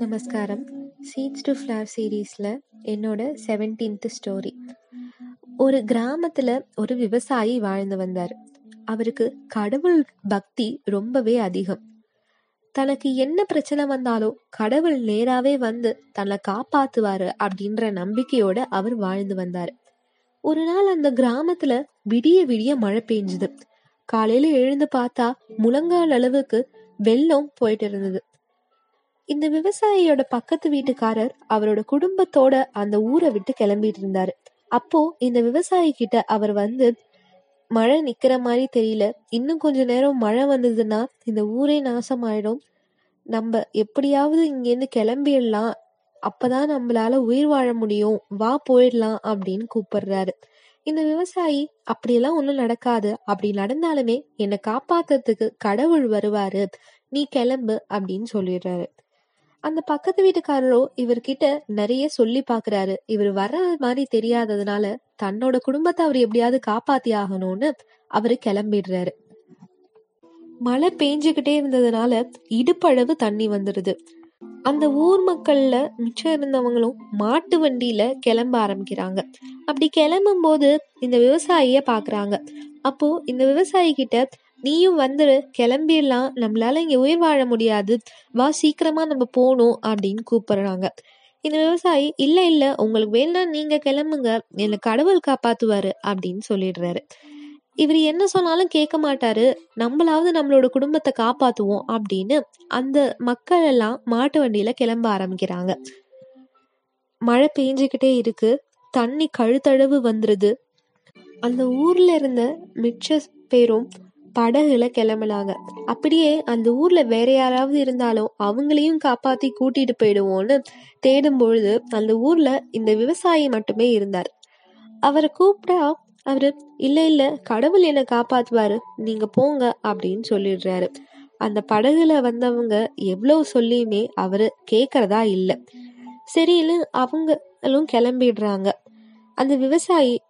நமஸ்காரம். Seeds to flower சீரீஸில் என்னோட செவன்டீன்த் ஸ்டோரி ஒரு கிராமத்தில் ஒரு விவசாயி வாழ்ந்து வந்தார். அவருக்கு கடவுள் பக்தி ரொம்பவே அதிகம். தனக்கு என்ன பிரச்சனை வந்தாலும் கடவுள் நேராகவே வந்து தன்னை காப்பாத்துவாரு அப்படின்ற நம்பிக்கையோட அவர் வாழ்ந்து வந்தார். ஒரு நாள் அந்த கிராமத்துல விடிய விடிய மழை பெஞ்சுது. காலையில எழுந்து பார்த்தா முழங்கால் அளவுக்கு வெள்ளம் போயிட்டு இருந்தது. இந்த விவசாயியோட பக்கத்து வீட்டுக்காரர் அவரோட குடும்பத்தோட அந்த ஊரை விட்டு கிளம்பிட்டு இருந்தாரு. அப்போ இந்த விவசாயி கிட்ட அவர் வந்து மழை நிக்கிற மாதிரி தெரியல. இன்னும் கொஞ்ச நேரம் மழை வந்ததுன்னா இந்த ஊரே நாசமாயிடும். நம்ம எப்படியாவது இங்கேருந்து கிளம்பிடலாம். அப்பதான் நம்மளால உயிர் வாழ முடியும். வா போயிடலாம் அப்படின்னு கூப்பிடுறாரு. இந்த விவசாயி அப்படியெல்லாம் ஒன்றும் நடக்காது. அப்படி நடந்தாலுமே என்னை காப்பாத்துறதுக்கு கடவுள் வருவாரு. நீ கிளம்பு அப்படின்னு சொல்லிடுறாரு. அந்த பக்கத்து வீட்டுக்காரரோ இவர்கிட்ட நிறைய சொல்லி பாக்குறாரு. இவர் வர்ற மாதிரி தெரியாததுனால தன்னோட குடும்பத்தை அவர் எப்படியாவது காப்பாத்தி ஆகணும்னு அவரு கிளம்பிடுறாரு. மழை பெஞ்சுகிட்டே இருந்ததுனால இடுப்பளவு தண்ணி வந்துடுது. அந்த ஊர் மக்கள்ல மிச்சம் இருந்தவங்களும் மாட்டு வண்டியில கிளம்ப ஆரம்பிக்கிறாங்க. அப்படி கிளம்பும் போது இந்த விவசாயிய பாக்குறாங்க. அப்போ இந்த விவசாயி கிட்ட நீயும் வந்துரு கிளம்பிடலாம். நம்மளால இங்கே உயிர் வாழ முடியாது. வா சீக்கிரமா நம்ம போகணும் அப்படின்னு கூப்பிடுறாங்க. இந்த விவசாயி இல்லை இல்லை உங்களுக்கு வேணா நீங்கள் கிளம்புங்க. என்ன கடவுள் காப்பாற்றுவாரு அப்படின்னு சொல்லிடுறாரு. இவர் என்ன சொன்னாலும் கேட்க மாட்டாரு. நம்மளாவது நம்மளோட குடும்பத்தை காப்பாற்றுவோம் அப்படின்னு அந்த மக்கள் எல்லாம் மாட்டு வண்டியில கிளம்ப ஆரம்பிக்கிறாங்க. மழை பெஞ்சுக்கிட்டே இருக்கு. தண்ணி கழுத்தளவு வந்துருது. அந்த ஊர்ல இருந்த மிச்ச பேரும் படகுல கிளம்புனாங்க. அப்படியே அந்த ஊர்ல வேற யாராவது இருந்தாலும் அவங்களையும் காப்பாத்தி கூட்டிட்டு போயிடுவோன்னு தேடும் பொழுது அந்த ஊர்ல இந்த விவசாயி மட்டுமே இருந்தார். அவரை கூப்பிட்டா அவரு இல்ல இல்ல கடவுள் என்ன காப்பாத்துவாரு. நீங்க போங்க அப்படின்னு சொல்லிடுறாரு. அந்த படகுல வந்தவங்க எவ்வளவு சொல்லியுமே அவரு கேக்குறதா இல்ல. சரின்னு அவங்களும் கிளம்பிடுறாங்க. அந்த விவசாயி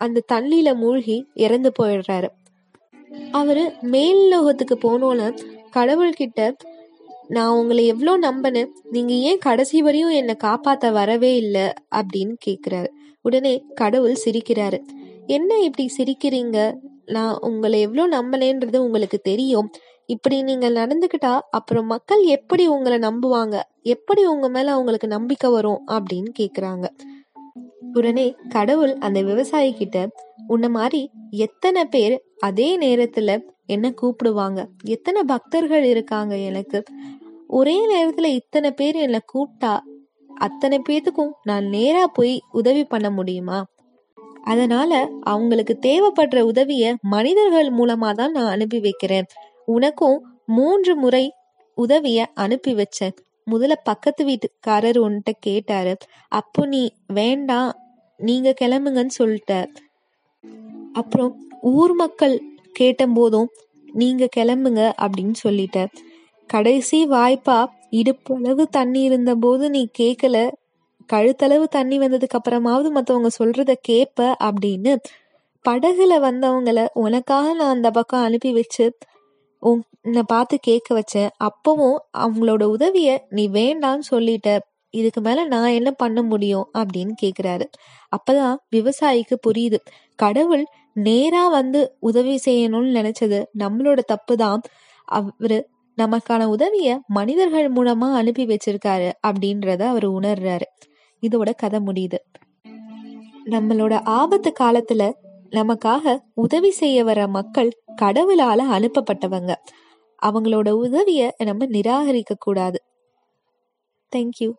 அந்த தண்ணியில மூழ்கி இறந்து போயிடுறாரு. அவர் மேல் லோகத்துக்கு போனோன்னு கடவுள்கிட்ட நான் உங்களை எவ்வளோ நம்பினேன் நீங்கள் ஏன் கடைசி வரையும் என்னை காப்பாற்ற வரவே இல்லை? அப்படின்னு கேட்குறாரு உடனே கடவுள் சிரிக்கிறாரு. என்ன இப்படி சிரிக்கிறீங்க? நான் உங்களை எவ்வளோ நம்பலேன்றது உங்களுக்கு தெரியும். இப்படி நீங்கள் நடந்துக்கிட்டா அப்புறம் மக்கள் எப்படி உங்களை நம்புவாங்க? எப்படி உங்க மேல அவங்களுக்கு நம்பிக்கை வரும்? அப்படின்னு கேக்குறாங்க. உடனே கடவுள் அந்த விவசாயி கிட்ட உன்ன மாதிரி எத்தனை பேர் அதே நேரத்துல என்ன கூப்பிடுவாங்க? எத்தனை பக்தர்கள் இருக்காங்க எனக்கு? ஒரே நேரத்துல இத்தனை பேர் என்னை கூப்பிட்டா அத்தனை பேத்துக்கும் நான் நேரா போய் உதவி பண்ண முடியுமா? அதனால அவங்களுக்கு தேவைப்படுற உதவிய மனிதர்கள் மூலமா தான் நான் அனுப்பி வைக்கிறேன். உனக்கும் மூன்று முறை உதவிய அனுப்பி வச்சேன். முதல்ல பக்கத்து வீட்டுக்காரர் உன்கிட்ட கேட்டாரு. அப்போ நீ வேண்டாம் நீங்க கிளம்புங்கன்னு சொல்லிட்ட. அப்புறம் ஊர் மக்கள் கேட்டபோதும் நீங்க கிளம்புங்க அப்படின்னு சொல்லிட்ட கடைசி வாய்ப்பா இடுப்பளவு தண்ணி இருந்த போது நீ கேட்கல கழுத்தளவு தண்ணி வந்ததுக்கு அப்புறமாவது மற்றவங்க சொல்றத கேப்ப அப்படின்னு. படகுல வந்தவங்கள உனக்காக நான் அந்த பக்கம் அனுப்பி வச்சு உன்னை பார்த்து கேட்க வச்சேன். அப்பவும் அவங்களோட உதவிய நீ வேண்டான்னு சொல்லிட்ட. இதுக்கு மேல நான் என்ன பண்ண முடியும் அப்படின்னு கேக்குறாரு. அப்பதான் விவசாயிக்கு புரியுது. கடவுள் நேரா வந்து உதவி செய்யணும்னு நினைச்சது நம்மளோட தப்பு தான் அவரு நமக்கான உதவிய மனிதர்கள் மூலமா அனுப்பி வச்சிருக்காரு அப்படின்றத அவர் உணர்றாரு. இதோட கதை முடியுது. நம்மளோட ஆபத்து காலத்துல நமக்காக உதவி செய்ய வர மக்கள் கடவுளால அனுப்பப்பட்டவங்க. அவங்களோட உதவிய நம்ம நிராகரிக்க கூடாது தேங்க்யூ